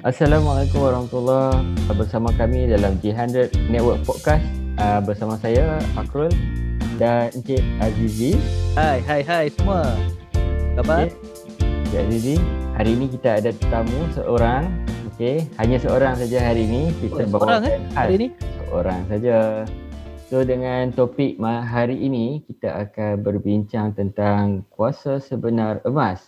Assalamualaikum warahmatullahi Bersama kami dalam G100 Network Podcast uh, Bersama saya Fakrul dan Encik Azizi Hai, hai, hai semua. Khabar? Okey. Encik Azizi Hari ini kita ada tetamu seorang Okey, hanya seorang saja hari ini kita Oh, seorang, eh. Hari ni? Seorang saja So dengan topik hari ini kita akan berbincang tentang kuasa sebenar emas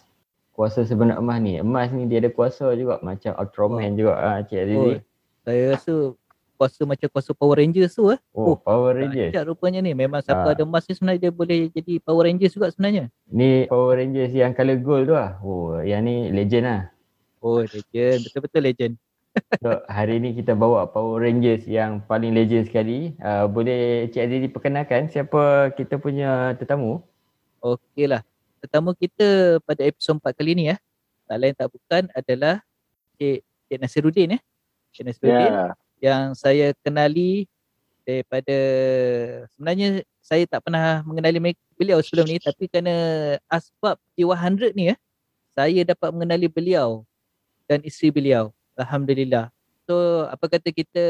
Kuasa sebenar emas ni, emas ni dia ada kuasa juga macam Ultraman juga ah, Encik Azizi Oh, saya rasa kuasa macam kuasa Power Rangers tu eh. Oh, oh, Power Rangers. Dahsyat rupanya ni. Memang siapa Ah. ada emas ni sebenarnya dia boleh jadi Power Rangers juga sebenarnya. Ni Power Rangers yang colour gold tu lah. Oh, yang ni legend lah. Oh, legend. Betul-betul legend. So, hari ni kita bawa Power Rangers yang paling legend sekali. Uh, boleh Cik Aziz diperkenalkan siapa kita punya tetamu? Okey lah. Tetamu kita pada episod 4 kali ni ya. Tak lain tak bukan adalah Cik, Cik Nasiruddin ya. Cik Nasiruddin Ya, yang saya kenali daripada sebenarnya saya tak pernah mengenali me- beliau sebelum ni tapi kerana asbab G100 ni ya saya dapat mengenali beliau dan isteri beliau alhamdulillah so apa kata kita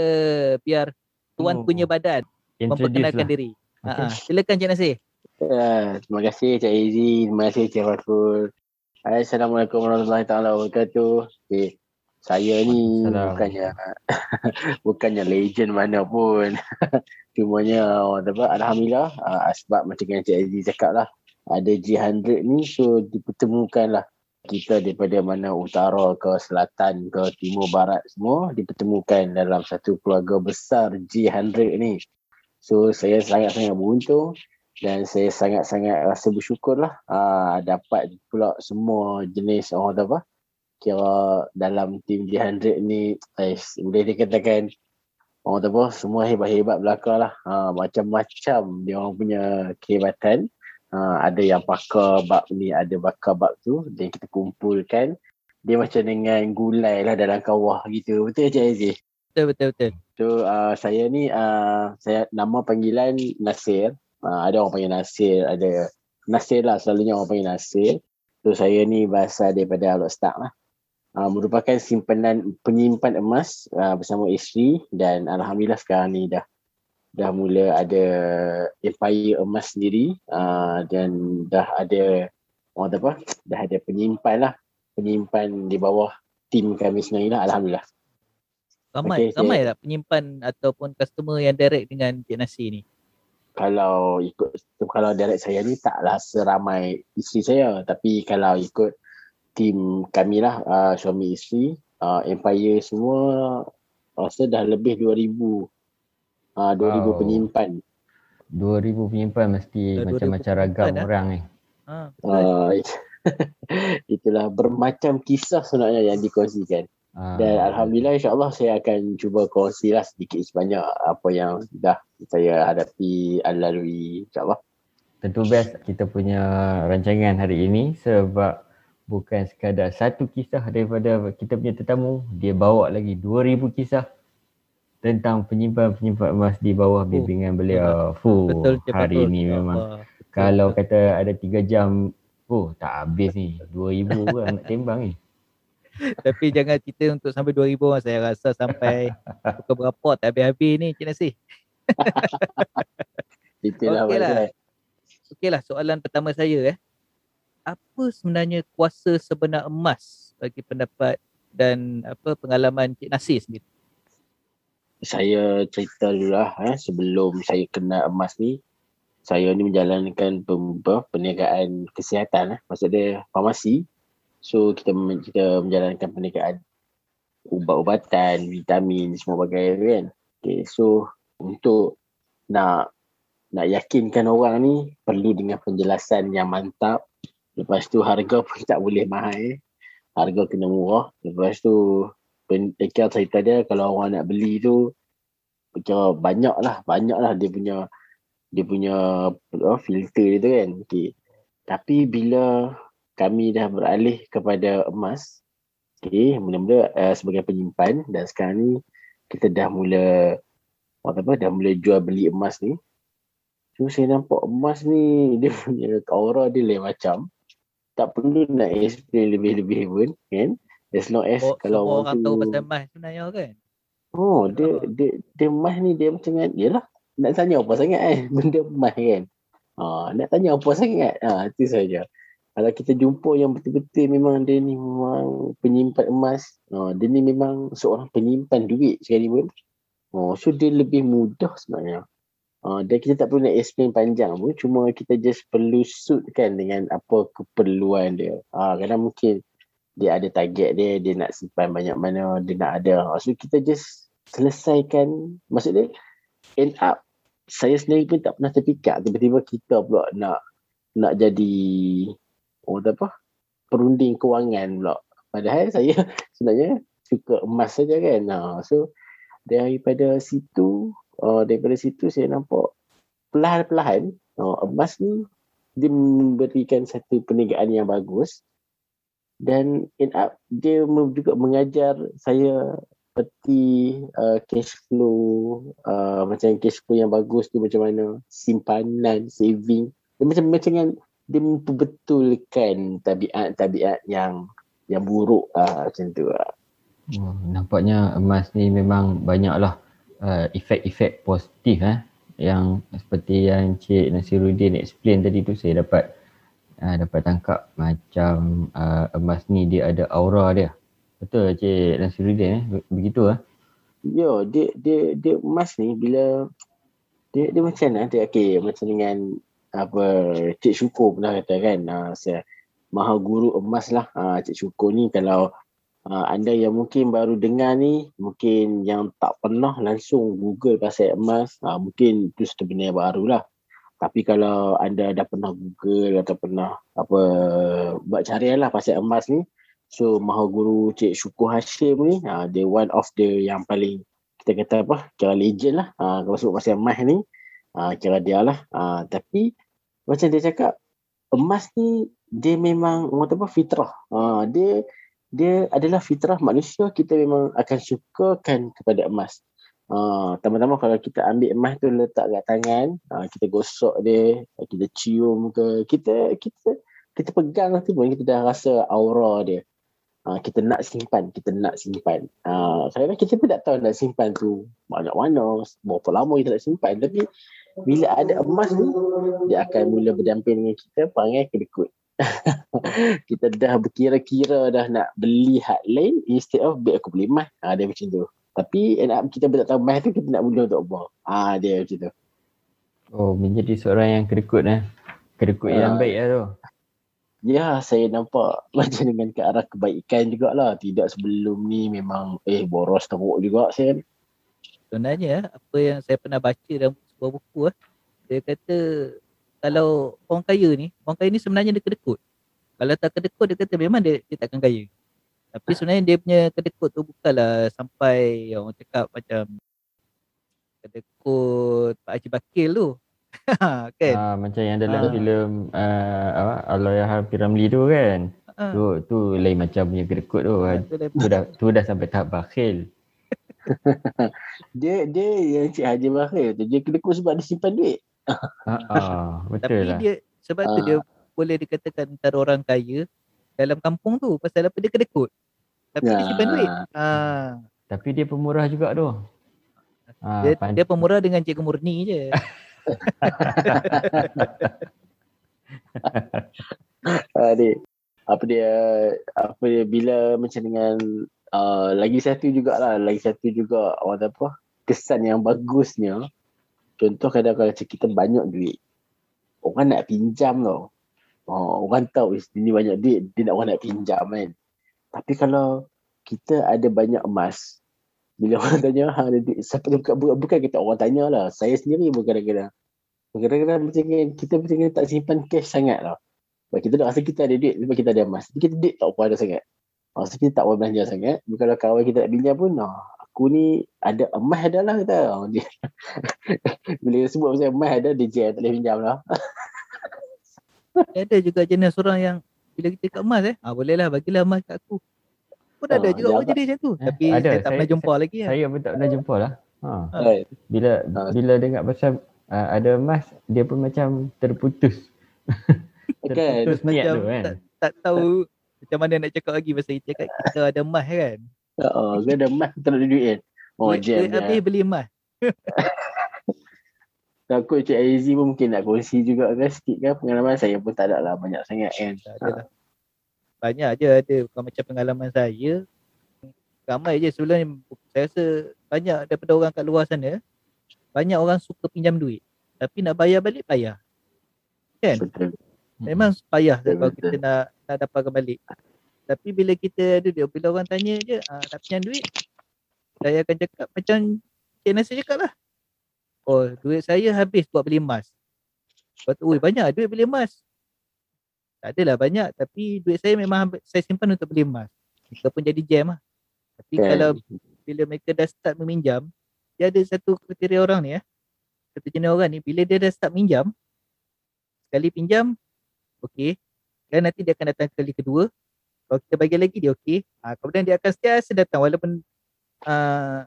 biar tuan Oh. punya badan Introduce memperkenalkan lah. diri okay. silakan Cik Nasir ya, terima kasih Cik Izzy, terima kasih Cik Fakul. Assalamualaikum warahmatullahi taala wabarakatuh. Okay. Saya ni Waalaikumsalam. bukannya bukannya legend mana pun. Cumanya orang apa, Alhamdulillah uh, sebab macam yang Cik Izzy cakap lah ada G100 ni so dipertemukan lah kita daripada mana utara ke selatan ke timur barat semua dipertemukan dalam satu keluarga besar G100 ni. So saya sangat-sangat beruntung dan saya sangat-sangat rasa bersyukur lah uh, dapat pula semua jenis orang kata apa. Kira dalam tim G100 ni eh, boleh dikatakan orang kata apa semua hebat-hebat belakang lah. Uh, macam-macam dia orang punya kehebatan. Uh, ada yang pakar bab ni ada pakar bab tu dan kita kumpulkan. Dia macam dengan gulai lah dalam kawah gitu. Betul Cik Aziz? betul betul betul. So uh, saya ni uh, saya nama panggilan Nasir. Uh, ada orang panggil Nasir, ada Nasir lah selalunya orang panggil Nasir. So saya ni berasal daripada Alok Start lah. Uh, merupakan simpanan penyimpan emas uh, bersama isteri dan alhamdulillah sekarang ni dah dah mula ada empire emas sendiri. Uh, dan dah ada orang kata apa? Dah ada penyimpan lah. Penyimpan di bawah tim kami sendiri lah. Alhamdulillah. Ramai Okey, ramai tak penyimpan ataupun customer yang direct dengan Cik Nasir ni kalau ikut kalau direct saya ni taklah seramai isteri saya tapi kalau ikut tim kami lah uh, suami isteri uh, empire semua rasa dah lebih 2000 uh, 2000 Wow. penyimpan 2000 penyimpan mesti Dah 2000 macam-macam ragam dah. orang ni. ha, betul. uh, itulah bermacam kisah sebenarnya yang dikongsikan dan alhamdulillah insyaallah saya akan cuba kongsi lah sedikit sebanyak apa yang dah saya hadapi lalui insyaallah Tentu best kita punya rancangan hari ini sebab bukan sekadar satu kisah daripada kita punya tetamu, dia bawa lagi 2000 kisah tentang penyimpan-penyimpan emas di bawah bimbingan beliau. Fuh, betul hari Fatul. ini Ya memang. Betul, kalau betul. kata ada 3 jam, oh tak habis ni. 2000 pun nak tembang ni. Tapi jangan cerita untuk sampai 2000 orang. Saya rasa sampai pukul berapa tak habis-habis ni Cik Nasir. itulah Okey okay lah. Okeylah soalan pertama saya eh. Apa sebenarnya kuasa sebenar emas bagi pendapat dan apa pengalaman Cik Nasir sendiri? saya cerita dulu lah eh, sebelum saya kena emas ni saya ni menjalankan pem, perniagaan kesihatan eh. maksud dia farmasi so kita kita menjalankan perniagaan ubat-ubatan vitamin semua bagai kan. Okay, so untuk nak nak yakinkan orang ni perlu dengan penjelasan yang mantap. Lepas tu harga pun tak boleh mahal. Harga kena murah. Lepas tu pen- kira cerita dia kalau orang nak beli tu kira banyak lah banyak lah dia punya dia punya uh, filter dia tu kan. Okay. tapi bila kami dah beralih kepada emas okay, mula-mula uh, sebagai penyimpan dan sekarang ni kita dah mula orang apa dah mula jual beli emas ni so saya nampak emas ni dia punya aura dia lain macam tak perlu nak explain lebih-lebih pun kan As long as Oh, kalau semua orang tu tahu pasal emas sebenarnya kan. Oh, dia Oh. dia dia emas ni dia macam kan, yalah nak tanya apa sangat kan benda emas kan. Ha, nak tanya apa sangat. Ha, itu saja. Kalau kita jumpa yang betul-betul memang dia ni memang penyimpan emas, ha, dia ni memang seorang penyimpan duit sekali pun. Oh, so dia lebih mudah sebenarnya. Ha, dan kita tak perlu nak explain panjang pun, cuma kita just perlu suitkan dengan apa keperluan dia. Ha, kadang mungkin dia ada target dia, dia nak simpan banyak mana, dia nak ada. So kita just selesaikan, maksud dia end up saya sendiri pun tak pernah terfikir tiba-tiba kita pula nak nak jadi kata apa? Perunding kewangan pula. Padahal saya sebenarnya suka emas saja kan. Ha, so daripada situ uh, daripada situ saya nampak perlahan-perlahan uh, emas ni dia memberikan satu perniagaan yang bagus. Dan end up dia juga mengajar saya peti uh, cash flow uh, macam cash flow yang bagus tu macam mana simpanan saving. Dia macam macam kan dia memperbetulkan tabiat-tabiat yang yang buruk ah macam tu lah. Oh, nampaknya emas ni memang banyaklah uh, efek-efek positif eh yang seperti yang Cik Nasiruddin explain tadi tu saya dapat uh, dapat tangkap macam uh, emas ni dia ada aura dia. Betul Cik Nasiruddin eh Be- begitu ah. Ya, dia dia dia emas ni bila dia dia macam mana dia okey macam dengan apa Cik Syukur pernah kata kan uh, saya maha guru emas lah. Uh, Cik Syukur ni kalau uh, anda yang mungkin baru dengar ni mungkin yang tak pernah langsung google pasal emas uh, mungkin itu satu benda yang baru lah. Tapi kalau anda dah pernah google atau pernah apa buat carian lah pasal emas ni so maha guru Cik Syukur Hashim ni uh, dia one of the yang paling kita kata apa kira legend lah uh, kalau sebut pasal emas ni uh, kira dia lah. Uh, tapi macam dia cakap emas ni dia memang kata apa fitrah uh, dia dia adalah fitrah manusia kita memang akan sukakan kepada emas uh, tambah-tambah kalau kita ambil emas tu letak kat tangan uh, kita gosok dia kita cium ke kita kita kita pegang tu pun kita dah rasa aura dia Uh, kita nak simpan, kita nak simpan. Uh, kadang kita pun tak tahu nak simpan tu banyak mana, berapa lama kita nak simpan. Tapi bila ada emas ni, dia akan mula berdamping dengan kita, panggil kedekut. kita dah berkira-kira dah nak beli hak lain instead of biar aku beli emas. Ha, dia macam tu. Tapi end up kita tak tahu emas tu, kita nak mula untuk apa. Ha, dia macam tu. Oh menjadi seorang yang kedekut eh. Kedekut yang Ah. baik lah tu. Ya, saya nampak macam dengan ke arah kebaikan jugalah. Tidak sebelum ni memang eh boros teruk juga saya. Sebenarnya apa yang saya pernah baca dalam sebuah buku ah, dia kata kalau orang kaya ni, orang kaya ni sebenarnya dia kedekut. Kalau tak kedekut dia kata memang dia, dia takkan kaya. Tapi sebenarnya dia punya kedekut tu bukanlah sampai yang orang cakap macam kedekut Pak Haji Bakil tu. kan? Ah, macam yang dalam Ah. filem uh, apa Allahyarham Piramli tu kan. Ha. Tu tu lain macam punya kedekut tu. Ha, tu Tu dah tu dah sampai tahap bakhil. Dia dia yang Cik Haji Bahir tu dia kedekut sebab dia simpan duit. Ha ah, Tapi betul lah. dia sebab tu Ah. dia boleh dikatakan antara orang kaya dalam kampung tu pasal apa dia kedekut. Tapi dia simpan duit. Ha. Tapi dia pemurah juga tu. Ah, Dia, dia pemurah dengan Cikgu Murni je. Dia, apa dia apa dia bila macam dengan uh, lagi satu jugalah lagi satu juga orang apa kesan yang bagusnya contoh kadang kalau macam kita banyak duit orang nak pinjam tau. Oh, orang tahu "Ish, ni banyak duit dia nak orang nak pinjam kan. Tapi kalau kita ada banyak emas bila orang tanya ha duit? Siapa tu? Bukan, bukan, kita orang tanya lah. Saya sendiri pun kadang-kadang. Kadang-kadang macam kan, kita macam kan tak simpan cash sangat lah sebab kita dah rasa kita ada duit sebab kita ada emas. Kita duit tak apa ada sangat ha, so kita tak apa belanja sangat kalau kawan kita nak pinjam pun nah, aku ni ada emas ada lah kata Ha, dia, bila dia sebut pasal emas ada dia je tak boleh pinjam lah ada juga jenis orang yang bila kita kat emas eh, ah boleh lah bagilah emas kat aku. Pun ada Ah, juga dia orang jadi macam tu. Eh, Tapi ada. saya tak Saya- pernah jumpa lagi lah. Saya pun tak pernah jumpa lah. Ha. Right. Bila Ah. bila dengar pasal uh, ada emas dia pun macam terputus. Terputus Macam tu kan. tak tahu macam mana nak cakap lagi pasal kita kat kita ada emas kan. Oh, kau ada emas tak ada duit kan? Oh, jam duit habis beli emas. Takut Cik Aizi pun mungkin nak kongsi juga kan sikit kan pengalaman saya pun tak ada lah banyak sangat kan. Tak ada lah. Banyak je ada bukan macam pengalaman saya. Ramai je sebelum ni saya rasa banyak daripada orang kat luar sana banyak orang suka pinjam duit tapi nak bayar balik payah. Kan? Betul. Memang payah Betul, kalau kita nak nak dapatkan balik. Tapi bila kita ada duit, bila orang tanya je, ah, tak pinjam duit, saya akan cakap macam Cik Nasir cakap lah. Oh, duit saya habis buat beli emas. Lepas tu, "Ui, banyak duit beli emas. Tak adalah banyak, tapi duit saya memang saya simpan untuk beli emas. Kita pun jadi jam lah. Tapi Kan? kalau bila mereka dah start meminjam, dia ada satu kriteria orang ni ya. Satu jenis orang ni, bila dia dah start minjam, sekali pinjam, okey. Dan nanti dia akan datang kali kedua. Kalau kita bagi lagi dia okey. Ha, kemudian dia akan sentiasa datang walaupun uh,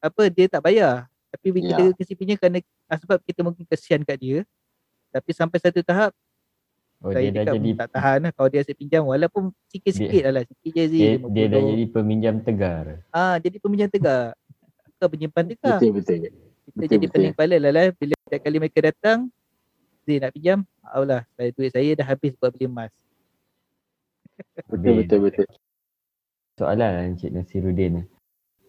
apa dia tak bayar. Tapi bila Ya. kita kasi pinjam kerana ah, sebab kita mungkin kesian kat dia. Tapi sampai satu tahap Oh, saya dia dah cakap jadi "Hmm, tak tahan lah kalau dia asyik pinjam walaupun sikit-sikit lah lah. Sikit je Zee, dia, dia dah 50. jadi peminjam tegar. Ah, jadi peminjam tegak. Bukan penyimpan tegak. Betul betul. Kita betul, jadi betul. pening kepala lah lah. Bila setiap kali mereka datang, Zee nak pinjam, Allah, saya duit saya dah habis buat beli emas. Betul betul betul. Soalan Encik Nasiruddin.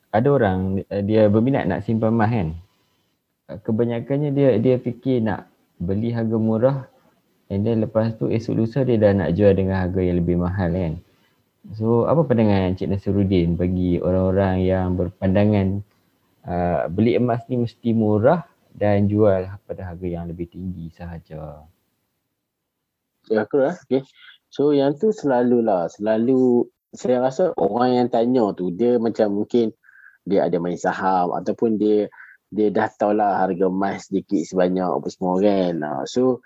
Ada orang eh, dia berminat nak simpan emas kan. Eh, Kebanyakannya dia dia fikir nak beli harga murah and then lepas tu esok lusa dia dah nak jual dengan harga yang lebih mahal kan. So apa pandangan Encik Nasiruddin bagi orang-orang yang berpandangan uh, beli emas ni mesti murah dan jual pada harga yang lebih tinggi sahaja. Ya aku lah. Okay. So yang tu selalulah. Selalu saya rasa orang yang tanya tu dia macam mungkin dia ada main saham ataupun dia dia dah tahulah harga emas sedikit sebanyak apa semua kan. Ah, So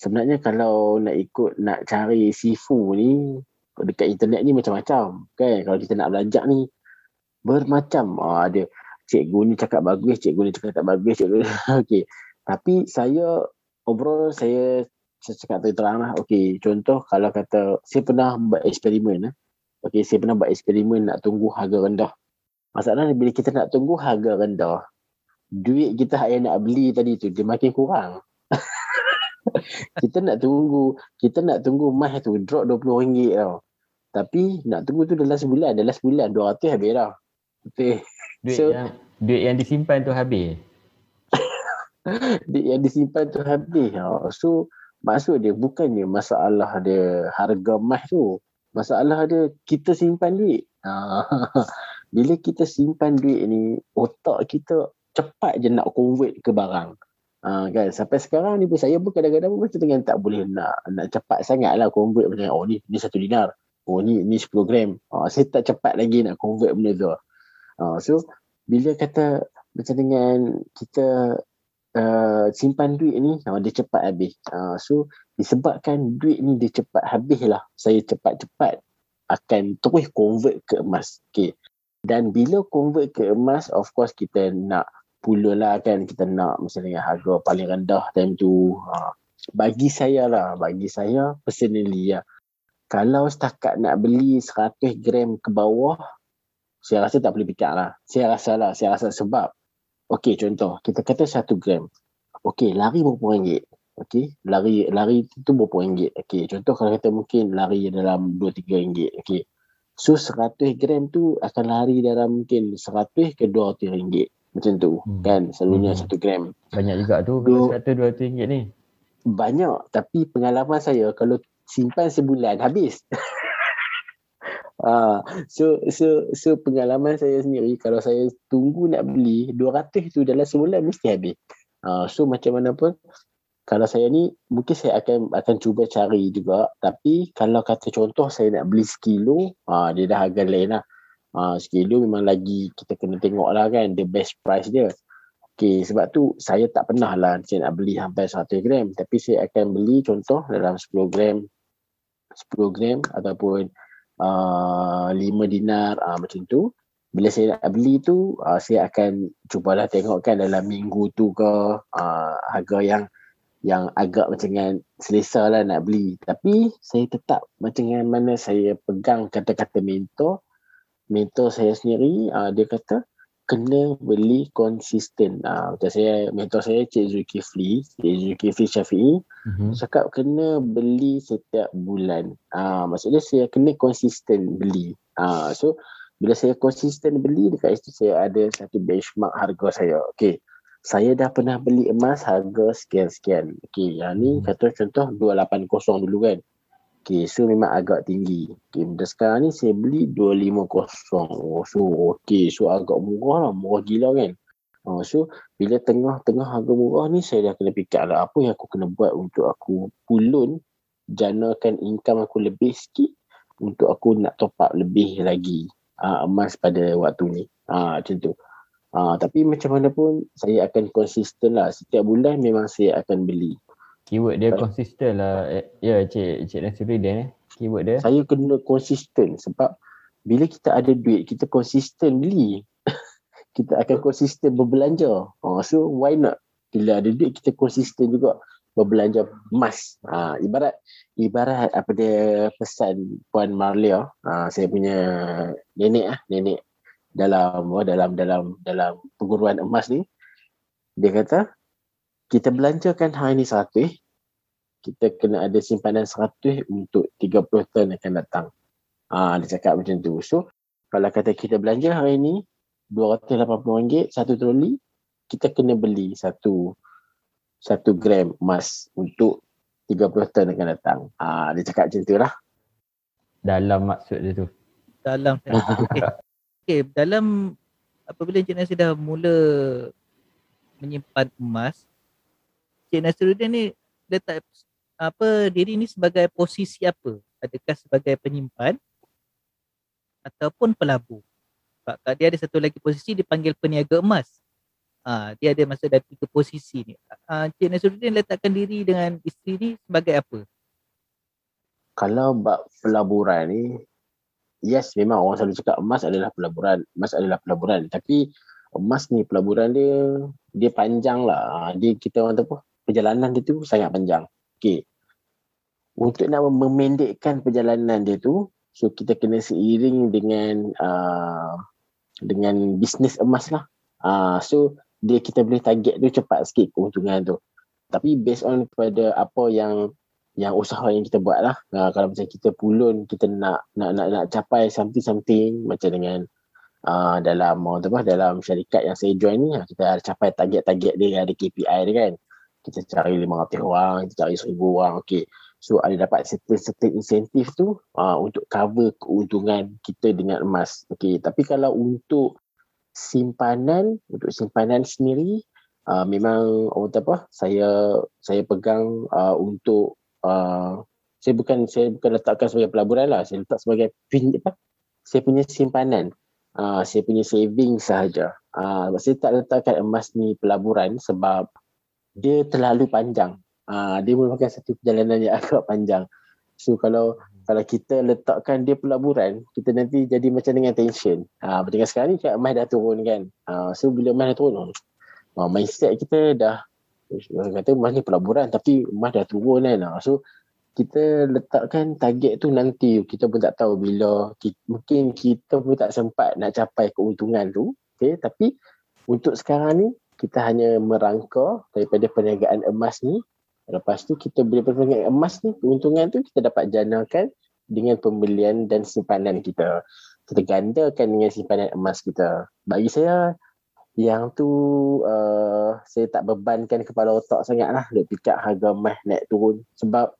sebenarnya kalau nak ikut nak cari sifu ni dekat internet ni macam-macam kan. Kalau kita nak belajar ni bermacam. Ah, ada cikgu ni cakap bagus, cikgu ni cakap tak bagus, cikgu okey. Tapi saya overall saya saya cakap terang lah. Okay, contoh kalau kata saya pernah buat eksperimen. Eh. Okay, saya pernah buat eksperimen nak tunggu harga rendah. Masalahnya bila kita nak tunggu harga rendah, duit kita yang nak beli tadi tu dia makin kurang. kita nak tunggu, kita nak tunggu emas tu drop RM20 tau. Tapi nak tunggu tu dalam sebulan, dalam sebulan 200 habis dah. Betul. Duit So- yang duit yang disimpan tu habis. duit yang disimpan tu habis. Ha. So maksud dia bukannya masalah dia harga emas tu. Masalah dia kita simpan duit. Ha. Bila kita simpan duit ni otak kita cepat je nak convert ke barang. Ha, kan sampai sekarang ni pun saya pun kadang-kadang pun macam dengan tak boleh nak nak cepat sangat lah convert macam oh ni ni satu dinar oh ni ni 10 gram ha, saya tak cepat lagi nak convert benda tu ha, so bila kata macam dengan kita uh, simpan duit ni uh, dia cepat habis. Uh, so disebabkan duit ni dia cepat habis lah. Saya cepat-cepat akan terus convert ke emas. Okay. Dan bila convert ke emas, of course kita nak pula lah kan. Kita nak misalnya harga paling rendah time tu. Uh, bagi saya lah, bagi saya personally lah. Kalau setakat nak beli 100 gram ke bawah, saya rasa tak boleh fikir lah. Saya rasa lah, saya rasa sebab Okey contoh kita kata satu gram. Okey lari berapa ringgit? Okey lari lari tu berapa ringgit? Okey contoh kalau kata mungkin lari dalam 2 3 ringgit. Okey. So 100 gram tu akan lari dalam mungkin 100 ke 200 ringgit. Macam tu Hmm. kan selalunya Hmm. satu gram. Banyak juga tu Dua- kalau 100 200 ringgit ni. Banyak tapi pengalaman saya kalau simpan sebulan habis. Ah, so so so pengalaman saya sendiri kalau saya tunggu nak beli 200 tu dalam sebulan mesti habis. Ah, so macam mana pun kalau saya ni mungkin saya akan akan cuba cari juga tapi kalau kata contoh saya nak beli sekilo ah dia dah harga lain lah. Ah, sekilo memang lagi kita kena tengok lah kan the best price dia. Okay, sebab tu saya tak pernah lah saya nak beli sampai 100 gram. Tapi saya akan beli contoh dalam 10 gram, 10 gram ataupun uh, 5 dinar uh, macam tu. Bila saya nak beli tu, uh, saya akan cubalah tengok kan dalam minggu tu ke uh, harga yang yang agak macam dengan selesa lah nak beli. Tapi saya tetap macam mana saya pegang kata-kata mentor. Mentor saya sendiri, uh, dia kata kena beli konsisten. Uh, macam saya, mentor saya Cik Zulkifli, Cik Zulkifli Syafi'i, Mhm. cakap kena beli setiap bulan. Uh, maksudnya saya kena konsisten beli. Uh, so, bila saya konsisten beli, dekat situ saya ada satu benchmark harga saya. Okay, saya dah pernah beli emas harga sekian-sekian. Okay, yang ni Hmm. kata contoh 280 dulu kan. Okay, so memang agak tinggi. Okay, benda sekarang ni saya beli 250. Oh, so okay, so agak murah lah. Murah gila kan. Oh, so bila tengah-tengah harga murah ni saya dah kena fikir lah apa yang aku kena buat untuk aku pulun janakan income aku lebih sikit untuk aku nak top up lebih lagi uh, emas pada waktu ni. Uh, macam tu. Uh, tapi macam mana pun saya akan konsisten lah. Setiap bulan memang saya akan beli. Keyword dia konsisten lah. Eh, Ya Cik Cik Nasruddin eh. Keyword dia. Saya kena konsisten sebab bila kita ada duit, kita konsisten beli. kita akan konsisten berbelanja. Uh, so why not? Bila ada duit, kita konsisten juga berbelanja emas. Uh, ibarat ibarat apa dia pesan Puan Marlia, uh, saya punya nenek ah, nenek dalam oh, dalam dalam dalam perguruan emas ni dia kata kita belanjakan hari ni 100 kita kena ada simpanan 100 untuk 30 tahun akan datang. Ah dia cakap macam tu. So kalau kata kita belanja hari ni RM280 satu troli kita kena beli satu satu gram emas untuk 30 tahun akan datang. Ah dia cakap macam tu lah. Dalam maksud dia tu. dalam okay. okay, dalam apabila Encik Nasir dah mula menyimpan emas Encik Nasiruddin ni letak apa diri ni sebagai posisi apa adakah sebagai penyimpan ataupun pelabur sebab dia ada satu lagi posisi dipanggil peniaga emas ha, dia ada masa ada tiga posisi ni ha, Encik Nasiruddin letakkan diri dengan isteri ni sebagai apa Kalau bab pelaburan ni yes memang orang selalu cakap emas adalah pelaburan. Emas adalah pelaburan. Tapi emas ni pelaburan dia dia panjang lah. Ah, Dia kita orang apa? Perjalanan dia tu sangat panjang. Okay. Untuk nak memendekkan perjalanan dia tu, so kita kena seiring dengan uh, dengan bisnes emas lah. Uh, so dia kita boleh target tu cepat sikit keuntungan tu. Tapi based on kepada apa yang yang usaha yang kita buat lah. Uh, kalau macam kita pulun, kita nak nak nak, nak capai something something macam dengan uh, dalam apa dalam syarikat yang saya join ni kita ada capai target-target dia ada KPI dia kan. Kita cari 500 orang, kita cari 1000 orang. Okay. So ada dapat certain-certain insentif tu uh, untuk cover keuntungan kita dengan emas. Okay. Tapi kalau untuk simpanan, untuk simpanan sendiri uh, memang orang apa saya saya pegang uh, untuk uh, saya bukan saya bukan letakkan sebagai pelaburan lah saya letak sebagai pin, apa saya punya simpanan uh, saya punya saving sahaja uh, saya tak letakkan emas ni pelaburan sebab dia terlalu panjang. Uh, dia merupakan satu perjalanan yang agak panjang. So kalau kalau kita letakkan dia pelaburan kita nanti jadi macam dengan tension. Uh, macam dengan sekarang ni kat emas dah turun kan? Uh, so bila emas dah turun uh, mindset kita dah orang kata emas ni pelaburan tapi emas dah turun kan? Ah, so kita letakkan target tu nanti. Kita pun tak tahu bila ki- mungkin kita pun tak sempat nak capai keuntungan tu okay? tapi untuk sekarang ni kita hanya merangka daripada perniagaan emas ni. Lepas tu kita boleh perniagaan emas ni keuntungan tu kita dapat janakan dengan pembelian dan simpanan kita. Kita gandakan dengan simpanan emas kita. Bagi saya yang tu uh, saya tak bebankan kepala otak sangat lah nak fikir harga emas naik turun. Sebab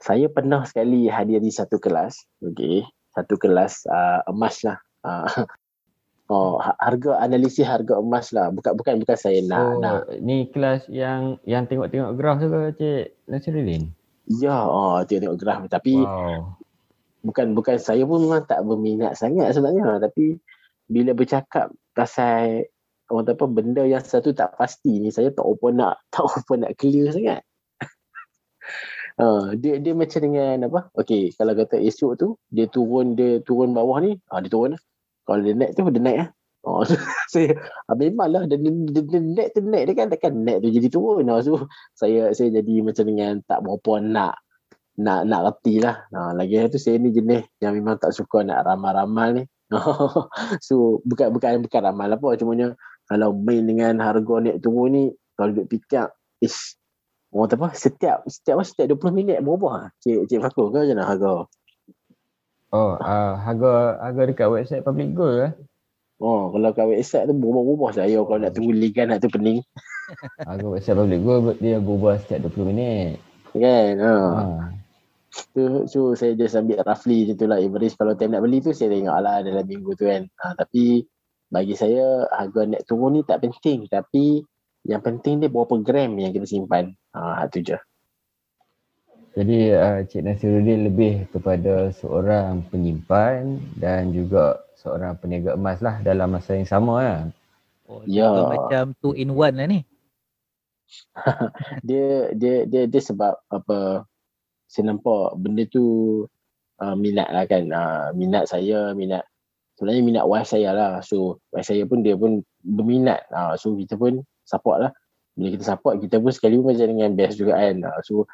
saya pernah sekali hadir di satu kelas okay, satu kelas uh, emas lah. Uh, oh, ha- harga analisis harga emas lah bukan bukan bukan saya nak so, nak ni kelas yang yang tengok-tengok graf tu ke Cik Nasruddin? ya oh, tengok graf tapi Wow. bukan bukan saya pun memang tak berminat sangat sebenarnya tapi bila bercakap pasal orang apa benda yang satu tak pasti ni saya tak apa nak tak apa nak clear sangat. Uh, dia dia macam dengan apa? Okey, kalau kata esok tu dia turun dia turun bawah ni, ah dia turun lah. Kalau dia naik tu dia naik lah. Oh, saya ah, memanglah dan dia, dia, net tu net dia kan takkan net tu jadi turun. So saya saya jadi macam dengan tak berapa nak nak nak reti lah. Ha, lagi tu saya ni jenis yang memang tak suka nak ramal-ramal ni. so bukan bukan bukan ramal apa cumanya kalau main dengan harga net turun ni kalau pick up ish orang apa setiap setiap setiap 20 minit berubah cik cik Fakul ke macam harga Oh, uh, harga harga dekat website Public Gold lah. oh kalau kat website tu berubah-ubah saya kalau nak tunggu ligan nak tu pening Harga website Public Gold dia berubah setiap 20 minit. kan ha. Ha. tu so saya just ambil roughly macam tu lah average kalau time nak beli tu saya tengok lah dalam minggu tu kan ha, tapi bagi saya harga net turun ni tak penting tapi yang penting dia berapa gram yang kita simpan ha, tu je Jadi uh, Cik Nasiruddin lebih kepada seorang penyimpan dan juga seorang peniaga emas lah dalam masa yang sama lah. Oh, Ya. yeah. macam two in one lah ni. dia dia dia dia sebab apa saya nampak benda tu uh, minat lah kan uh, minat saya minat sebenarnya minat wife saya lah so wife saya pun dia pun berminat uh, so kita pun support lah bila kita support kita pun sekali pun macam dengan best juga kan uh, so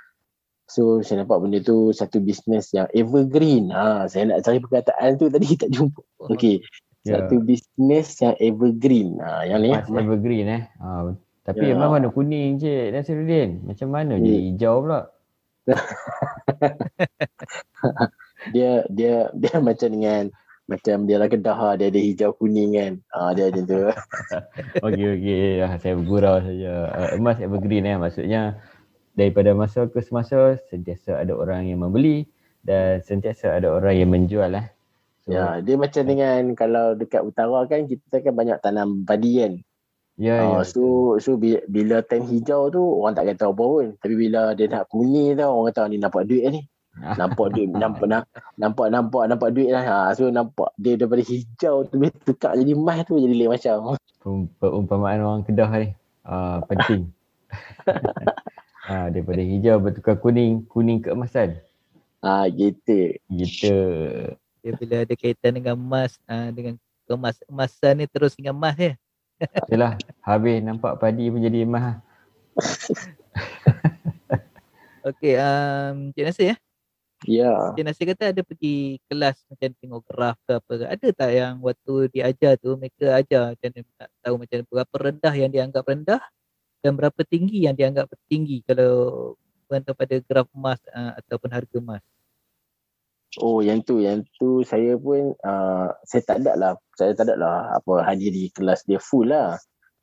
so saya nampak benda tu satu bisnes yang evergreen ha saya nak cari perkataan tu tadi tak jumpa okey Ya. satu bisnes yang evergreen ha yang ni Emas evergreen eh. Ha, Ya. tapi memang warna kuning Cik Nasiruddin. Macam mana Hmm. jadi hijau pula? dia dia dia macam dengan macam dia lah kedah lah, dia ada hijau kuning kan. Ah dia macam tu. Okey okey. Ah, saya bergurau saja. Uh, emas evergreen eh maksudnya daripada masa ke semasa sentiasa ada orang yang membeli dan sentiasa ada orang yang menjual eh. So, ya, dia macam dengan kalau dekat utara kan kita kan banyak tanam padi kan. ya, Ah ya. so so bila, time hijau tu orang tak kata apa pun. Tapi bila dia nak kuning tu orang kata ni nampak duit ni. Nampak duit nampak nampak nampak nampak, nampak duit lah. Ha, so nampak dia daripada hijau tu bila tukar jadi emas tu jadi lain macam. Perumpamaan orang Kedah ni. Uh, penting. ha, daripada hijau bertukar kuning, kuning keemasan. Ha gitu. Gitu. Dia bila ada kaitan dengan emas, uh, dengan kemas emasan ni terus dengan emas ya. Yalah, habis nampak padi pun jadi emas. Okey, um, Cik Nasir ya. Ya. Cik Nasir kata ada pergi kelas macam tengok graf ke apa ke. Ada tak yang waktu diajar tu mereka ajar macam mana nak tahu macam mana berapa rendah yang dianggap rendah dan berapa tinggi yang dianggap tinggi kalau bergantung pada graf emas uh, ataupun harga emas. Oh yang tu yang tu saya pun uh, saya tak ada lah saya tak ada lah apa hadiri kelas dia full lah.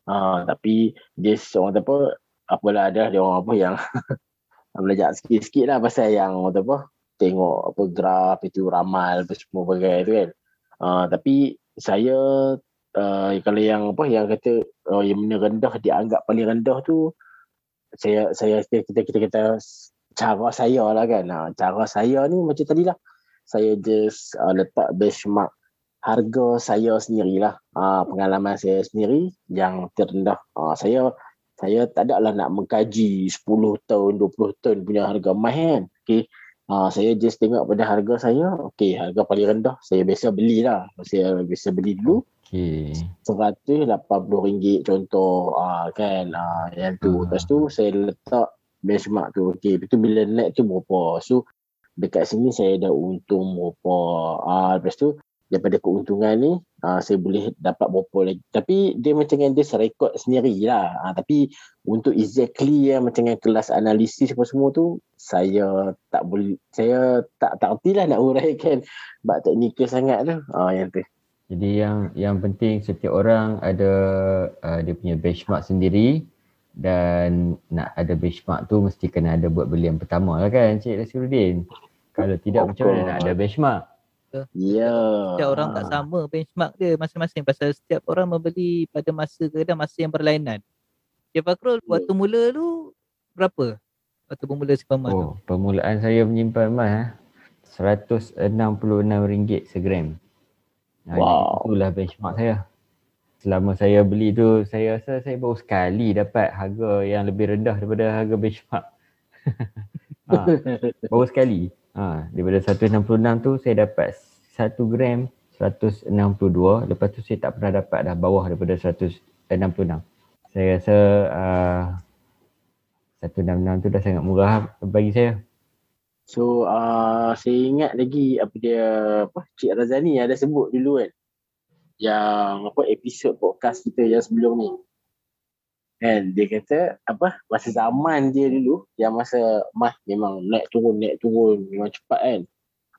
Uh, tapi dia seorang apa apalah ada dia orang apa yang belajar sikit-sikit lah pasal yang orang apa tengok apa graf itu ramal apa semua bagai tu kan. Uh, tapi saya uh, kalau yang apa yang kata uh, yang mana rendah dianggap paling rendah tu saya saya kita kita kita cara saya lah kan. Uh, cara saya ni macam tadi lah saya just uh, letak benchmark harga saya sendirilah. Uh, pengalaman saya sendiri yang terendah. Uh, saya saya tak ada lah nak mengkaji 10 tahun, 20 tahun punya harga emas kan. Okay. Uh, saya just tengok pada harga saya. Okay, harga paling rendah. Saya biasa belilah. Saya biasa beli dulu. Okey. RM180 contoh uh, kan. Uh, yang tu. Hmm. Lepas tu saya letak benchmark tu. Okay, lepas tu bila naik tu berapa. So dekat sini saya ada untung berapa. Ah lepas tu daripada keuntungan ni ah, saya boleh dapat berapa lagi. Tapi dia macam dengan dia serekod sendirilah. Ah, tapi untuk exactly yang macam dengan kelas analisis apa semua tu saya tak boleh saya tak tak lah nak uraikan bab teknikal sangat tu. Ah yang tu. Jadi yang yang penting setiap orang ada uh, dia punya benchmark sendiri dan nak ada benchmark tu mesti kena ada buat beli yang pertama lah kan Cik Nasiruddin. Kalau tidak Of macam mana nak ada benchmark? Ya. Setiap orang tak sama benchmark dia masing-masing pasal setiap orang membeli pada masa kadang masa yang berlainan. Cik Fakrul waktu mula tu berapa? Waktu bermula simpan emas tu. Oh, permulaan saya menyimpan emas eh, RM166 segram. Wow. Itulah benchmark saya. Selama saya beli tu, saya rasa saya baru sekali dapat harga yang lebih rendah daripada harga benchmark. ha, baru sekali. Ha, daripada 166 tu saya dapat 1 gram 162. Lepas tu saya tak pernah dapat dah bawah daripada 166. Saya rasa uh, 166 tu dah sangat murah bagi saya. So uh, saya ingat lagi apa dia apa Cik Razani ada sebut dulu kan. Yang apa episod podcast kita yang sebelum ni. Kan dia kata apa masa zaman dia dulu yang masa mah memang naik turun naik turun memang cepat kan.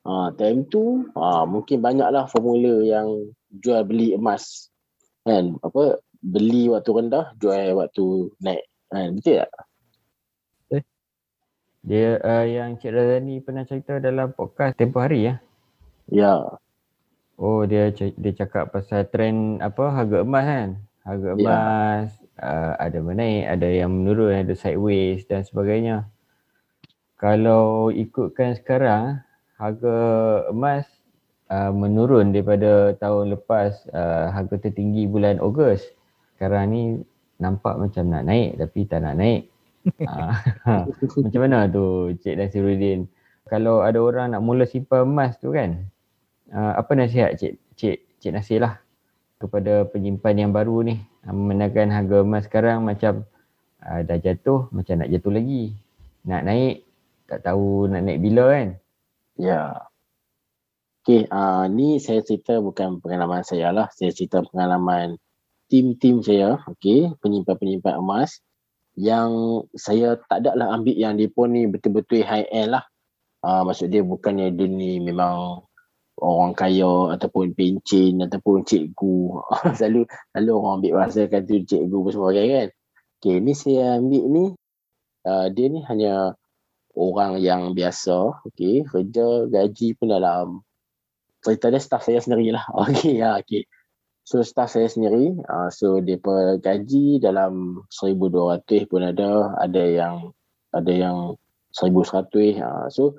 Ha, time tu ha, mungkin banyaklah formula yang jual beli emas. Kan? Apa beli waktu rendah, jual waktu naik. Kan? Betul tak? Dia uh, yang Cik Razani pernah cerita dalam podcast tempoh hari ya. Ya. Oh dia dia cakap pasal trend apa harga emas kan. Harga ya. emas ya. uh, ada menaik, ada yang menurun, ada sideways dan sebagainya. Kalau ikutkan sekarang harga emas uh, menurun daripada tahun lepas uh, harga tertinggi bulan Ogos. Sekarang ni nampak macam nak naik tapi tak nak naik. Uh, macam mana tu Cik Nasiruddin? Kalau ada orang nak mula simpan emas tu kan, uh, apa nasihat Cik Cik Cik Nasir lah kepada penyimpan yang baru ni uh, menakan harga emas sekarang macam uh, dah jatuh macam nak jatuh lagi. Nak naik tak tahu nak naik bila kan. Ya. Okay, uh, ni saya cerita bukan pengalaman saya lah. Saya cerita pengalaman tim-tim saya, okay, penyimpan-penyimpan emas yang saya tak ada lah ambil yang dia ni betul-betul high end lah. Uh, maksud dia bukannya dia ni memang orang kaya ataupun pencin ataupun cikgu. selalu selalu orang ambil bahasa kan tu cikgu pun semua kan. Okay, ni saya ambil ni, uh, dia ni hanya orang yang biasa, okay, kerja gaji pun dalam cerita dia staff saya sendirilah. Okey, ya, okey. So staff saya sendiri, uh, so dia gaji dalam 1200 pun ada, ada yang ada yang 1100. Uh, so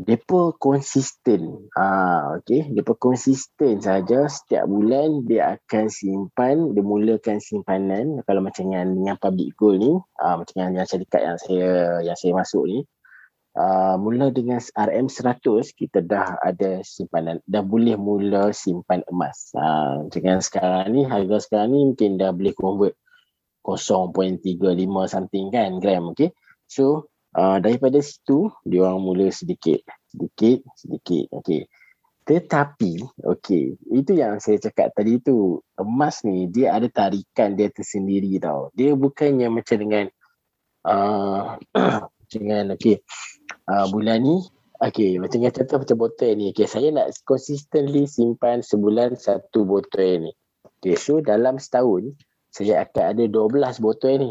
depa konsisten. Ah okey, depa konsisten saja setiap bulan dia akan simpan, dia mulakan simpanan kalau macam yang dengan public gold ni, ah macam yang, yang syarikat yang saya yang saya masuk ni. Uh, mula dengan RM 100 kita dah ada simpanan dah boleh mula simpan emas. Uh, dengan sekarang ni harga sekarang ni mungkin dah boleh convert 0.35 something kan gram okey. So uh, daripada situ dia orang mula sedikit sedikit sedikit okey tetapi okey itu yang saya cakap tadi tu emas ni dia ada tarikan dia tersendiri tau dia bukannya macam dengan uh, dengan okey uh, bulan ni? Okey macam yang contoh macam botol ni. Okey saya nak consistently simpan sebulan satu botol ni. Okey so dalam setahun saya akan ada 12 botol ni.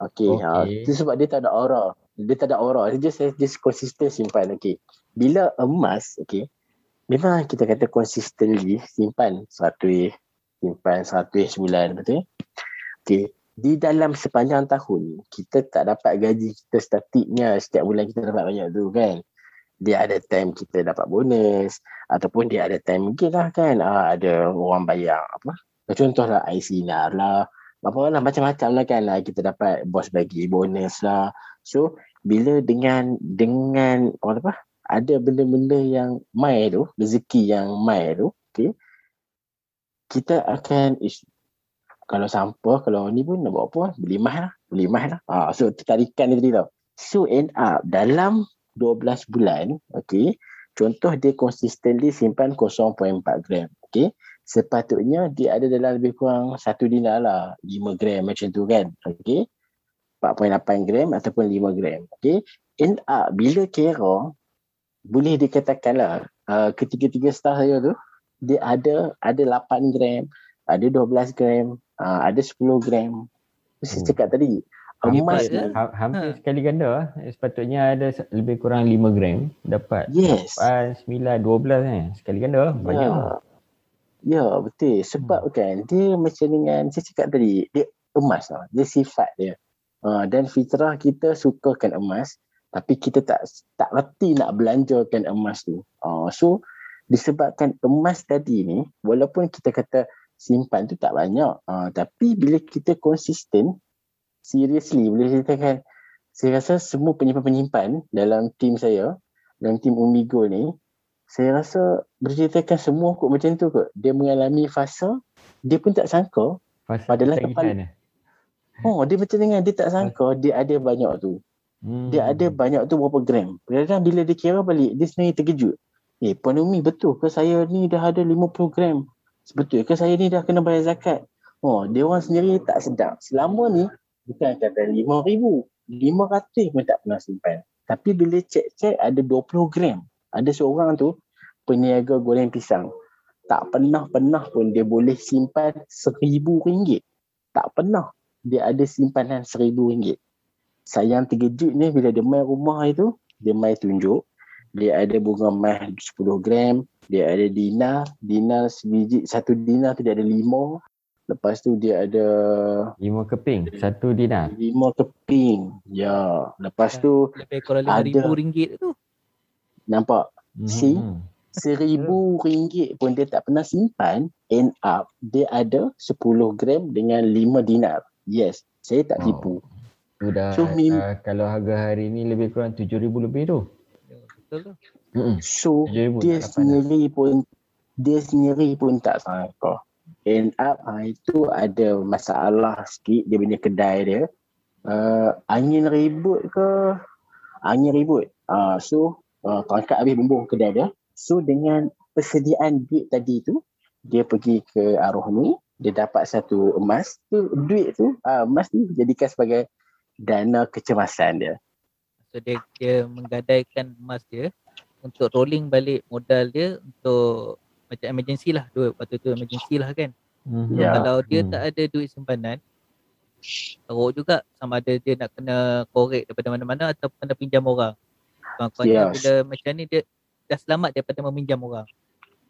Okey okay. uh, itu sebab dia tak ada aura. Dia tak ada aura. Dia just just consistent simpan okey. Bila emas okey memang kita kata consistently simpan satu simpan satu sebulan betul? Okey di dalam sepanjang tahun kita tak dapat gaji kita statiknya. Setiap bulan kita dapat banyak tu kan? Dia ada time kita dapat bonus ataupun dia ada time mungkin lah kan? Uh, ada orang bayar apa? Contohlah IC lah apa lah macam-macam lah kan? Lah kita dapat bos bagi bonus lah. So bila dengan dengan orang apa? Ada benda-benda yang mai tu rezeki yang mai tu okey kita akan kalau sampah kalau ni pun nak buat apa? Beli mah lah. Beli mah lah. Ha, so tarikan dia tadi tau. So end up dalam 12 bulan okey contoh dia consistently simpan 0.4 gram okey sepatutnya dia ada dalam lebih kurang 1 dinar lah 5 gram macam tu kan okey 4.8 gram ataupun 5 gram. Okay. End up bila kira boleh dikatakan lah uh, ketiga-tiga staff saya tu dia ada ada 8 gram, ada 12 gram, uh, ada 10 gram. Saya hmm. cakap tadi emas ni ha- hampir ha. sekali ganda eh. sepatutnya ada lebih kurang 5 gram dapat yes. 8, 9, 12 eh. sekali ganda banyak ya. ya betul sebab hmm. kan dia macam dengan saya cakap tadi dia emas lah dia sifat dia Uh, dan fitrah kita sukakan emas tapi kita tak tak reti nak belanjakan emas tu. Uh, so disebabkan emas tadi ni walaupun kita kata simpan tu tak banyak uh, tapi bila kita konsisten seriously boleh katakan saya rasa semua penyimpan-penyimpan dalam tim saya dalam tim Umigo ni saya rasa berceritakan semua kot macam tu kot. Dia mengalami fasa, dia pun tak sangka. Fasa Padahal kepala- eh? Oh, dia macam dengan dia tak sangka dia ada banyak tu. Hmm. Dia ada banyak tu berapa gram. Kadang-kadang bila dia kira balik, dia sendiri terkejut. Eh, Puan Umi betul ke saya ni dah ada 50 gram? Betul ke saya ni dah kena bayar zakat? Oh, dia orang sendiri tak sedar. Selama ni, bukan kata 5 ribu. 500 pun tak pernah simpan. Tapi bila cek-cek ada 20 gram. Ada seorang tu, peniaga goreng pisang. Tak pernah-pernah pun dia boleh simpan seribu ringgit. Tak pernah dia ada simpanan seribu ringgit. Saya yang terkejut ni bila dia main rumah itu, dia main tunjuk. Dia ada bunga emas 10 gram, dia ada dinar, dinar sebiji, satu dinar tu dia ada lima. Lepas tu dia ada Lima keping, satu dinar. lima keping. Ya, lepas tu Lebih kurang Ada. RM5,000 ringgit tu. nampak Si? Hmm. seribu ringgit pun dia tak pernah simpan, end up dia ada 10 gram dengan 5 dinar. Yes, saya tak Oh. tipu. Tu dah, So, mim- uh, kalau harga hari ni lebih kurang RM7,000 lebih tu. Betul tu. So RM7,000 dia sendiri pun dia sendiri pun tak sangka. End up ha, itu ada masalah sikit dia punya kedai dia. Uh, angin ribut ke? Angin ribut. Uh, so uh, tangkap habis bumbung kedai dia. So dengan persediaan duit tadi tu dia pergi ke arwah ni dia dapat satu emas tu duit tu uh, emas tu dijadikan sebagai dana kecemasan dia. So dia, dia menggadaikan emas dia untuk rolling balik modal dia untuk macam emergency lah. Duit waktu tu emergency lah kan. Hmm. So Ya. kalau dia Hmm. tak ada duit simpanan, teruk juga sama ada dia nak kena korek daripada mana-mana atau kena pinjam orang. Kawan-kawannya Yes. bila macam ni dia dah selamat daripada meminjam orang.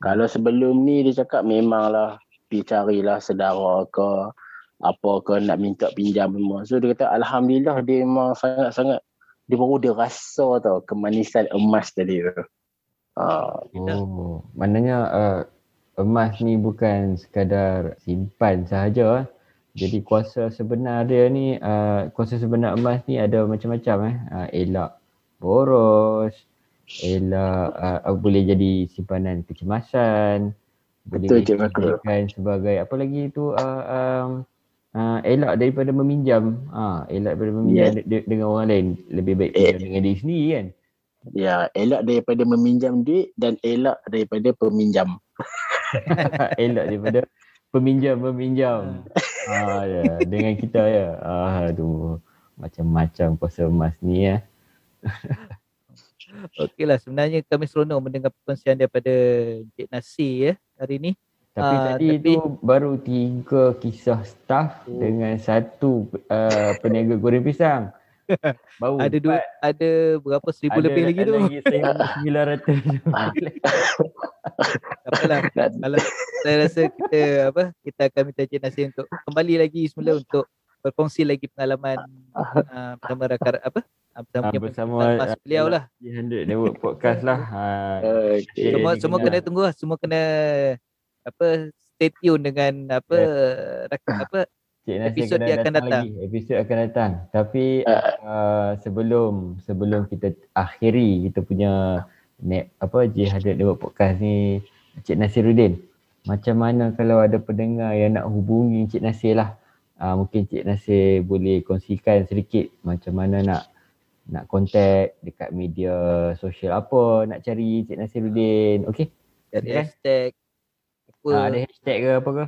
Kalau sebelum ni dia cakap memanglah pergi carilah saudara ke apa ke nak minta pinjam semua. So dia kata Alhamdulillah dia memang sangat-sangat dia baru dia rasa tau kemanisan emas tadi tu. Uh, Oh, maknanya uh, emas ni bukan sekadar simpan sahaja. eh. Jadi kuasa sebenar dia ni, uh, kuasa sebenar emas ni ada macam-macam eh. Uh, elak boros, elak uh, uh, boleh jadi simpanan kecemasan, boleh Betul, Cik Fakul. dijadikan sebagai apa lagi tu uh, um, uh, elak daripada meminjam. Ah, uh, elak daripada meminjam Yes. de- dengan orang lain. Lebih baik Eh. pinjam dengan diri sendiri kan. ya, elak daripada meminjam duit dan elak daripada peminjam. elak daripada peminjam-peminjam. ah, ya. Dengan kita ya. Ah, aduh. Macam-macam kuasa emas ni ya. Okey lah sebenarnya kami seronok mendengar perkongsian daripada Encik Nasir ya hari ni. Tapi Ah, tadi tapi- tu baru tiga kisah staff Oh. dengan satu uh, peniaga goreng pisang. Baru Ada dua ada berapa seribu Ada lebih lagi tu. lagi seribu sembilan ratus. Tak apalah. Kalau saya rasa kita apa kita akan minta Encik Nasir untuk kembali lagi semula untuk berkongsi lagi pengalaman uh, bersama rakan apa uh, bersama, punya bersama, ah, beliau lah. 300 Network Podcast lah. Ha, Okay. Semua semua kena- kena tunggu lah. Semua kena apa stay tune dengan apa rakan apa Cik Nasir Episod kena dia akan datang. Lagi. Episod akan datang. Tapi Ah. uh, sebelum sebelum kita akhiri kita punya net apa Jihad Network Podcast ni Cik Nasiruddin. Macam mana kalau ada pendengar yang nak hubungi Cik Nasir lah. Uh, mungkin Cik Nasir boleh kongsikan sedikit macam mana nak nak contact dekat media sosial apa nak cari Cik Nasiruddin. Okey. Okay. hashtag apa Uh, ada hashtag ke apa ke?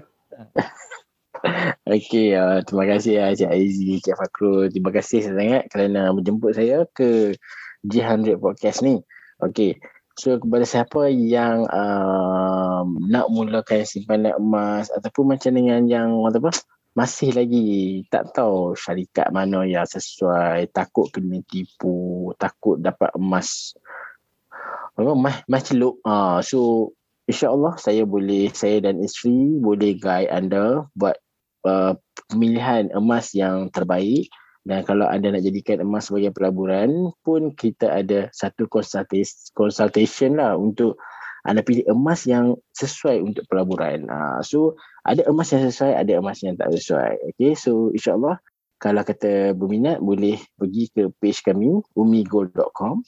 Okey, uh, terima kasih uh, Cik Aizi, Cik Fakrul. Terima kasih sangat kerana menjemput saya ke G100 Podcast ni. Okey, so kepada siapa yang um, nak mulakan simpanan emas ataupun macam dengan yang orang kata apa, masih lagi tak tahu syarikat mana yang sesuai, takut kena tipu, takut dapat emas apa, emas, emas celup. Uh, so InsyaAllah saya boleh, saya dan isteri boleh guide anda buat uh, pemilihan emas yang terbaik dan kalau anda nak jadikan emas sebagai pelaburan pun kita ada satu consultation, lah untuk anda pilih emas yang sesuai untuk pelaburan. Uh, so ada emas yang sesuai, ada emas yang tak sesuai. Okay, so insyaAllah kalau kata berminat boleh pergi ke page kami umigold.com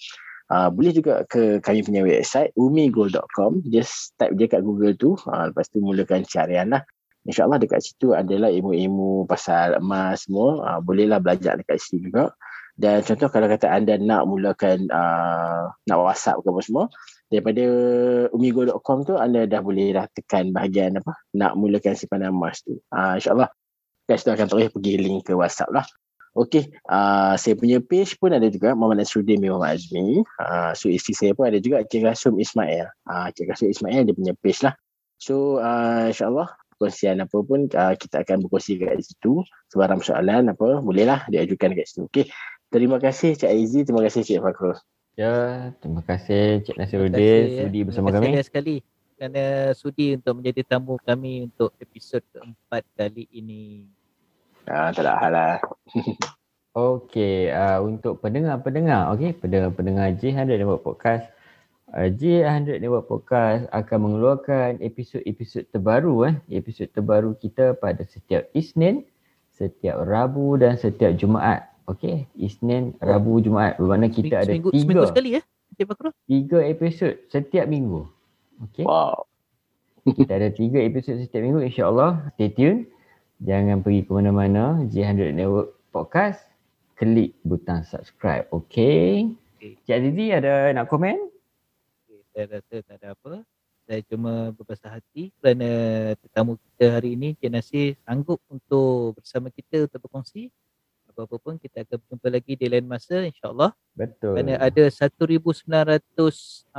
Uh, boleh juga ke kami punya website umigold.com just type je kat Google tu. Uh, lepas tu mulakan carian lah. InsyaAllah dekat situ adalah ilmu-ilmu pasal emas semua. Uh, bolehlah belajar dekat situ juga. Dan contoh kalau kata anda nak mulakan uh, nak whatsapp ke apa semua daripada umigo.com tu anda dah boleh dah tekan bahagian apa? Nak mulakan simpanan emas tu. Uh, insyaAllah. Kat situ akan terus pergi link ke whatsapp lah Okey, uh, saya punya page pun ada juga Muhammad Nasruddin bin Muhammad Azmi. Uh, so isteri saya pun ada juga Cik Rasum Ismail. Uh, Cik Rasum Ismail dia punya page lah. So uh, insyaAllah perkongsian apa pun uh, kita akan berkongsi kat situ. Sebarang soalan apa bolehlah diajukan kat situ. Okey, terima kasih Cik Aizi, terima kasih Cik Fakrul. Ya, terima kasih Cik Nasiruddin sudi ya. bersama terima kami. kasih sekali kerana sudi untuk menjadi tamu kami untuk episod keempat kali ini. Ah, tak ada hal lah. Okey, uh, untuk pendengar-pendengar, okey, pendengar-pendengar J100 Network Podcast, uh, J100 Network Podcast akan mengeluarkan episod-episod terbaru eh, episod terbaru kita pada setiap Isnin, setiap Rabu dan setiap Jumaat. Okey, Isnin, Rabu, Jumaat. Bermakna kita ada seminggu, tiga, seminggu sekali ya, Cik Fakrul? tiga episod setiap minggu. Okey. Wow. Kita ada tiga episod setiap minggu insyaAllah. Stay tune. Jangan pergi ke mana-mana. J100 Network Podcast. Klik butang subscribe. Okay. Okay. Cik Azizi ada nak komen? Okay, saya rasa tak ada apa. Saya cuma berbesar hati kerana tetamu kita hari ini Cik Nasir sanggup untuk bersama kita untuk berkongsi. Apa-apa pun kita akan berjumpa lagi di lain masa insyaAllah. Betul. Kerana ada 1993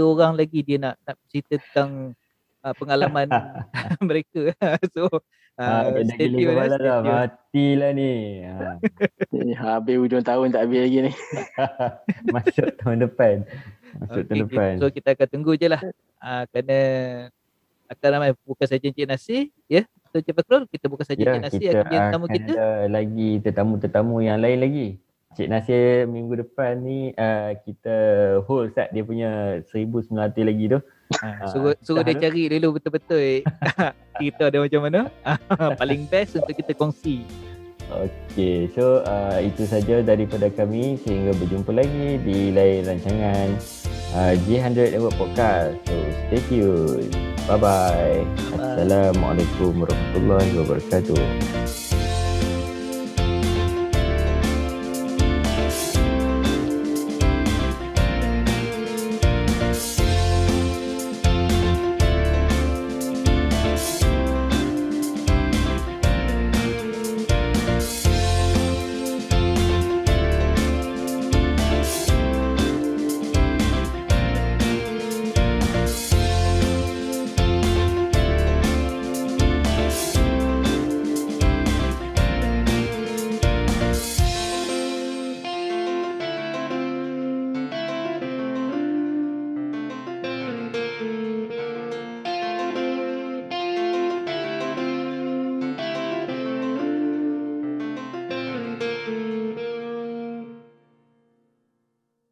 orang lagi dia nak nak cerita tentang uh, pengalaman mereka. so Ah, uh, dah stay gila tune, eh, kepala stay dah. tune. Matilah ni. Ha. Ni Habis hujung tahun tak habis lagi ni. Masuk tahun depan. Masuk tahun Okay, depan. so kita akan tunggu je lah. Uh, kerana akan ramai bukan saja Encik Nasir, ya. So Encik Fakrul, kita bukan saja Ya, Encik Nasir kita akan jadi tamu akan kita. ada lagi tetamu-tetamu yang lain lagi. Cik Nasir minggu depan ni uh, kita hold start dia punya 1900 lagi tu. Ha, suruh suruh dia dah- cari dulu betul-betul kita ada macam mana. Paling best untuk kita kongsi. Okey, so uh, itu saja daripada kami sehingga berjumpa lagi di lain rancangan uh, J100 Network Podcast. So stay tune. Bye-bye. Bye. Assalamualaikum warahmatullahi wabarakatuh.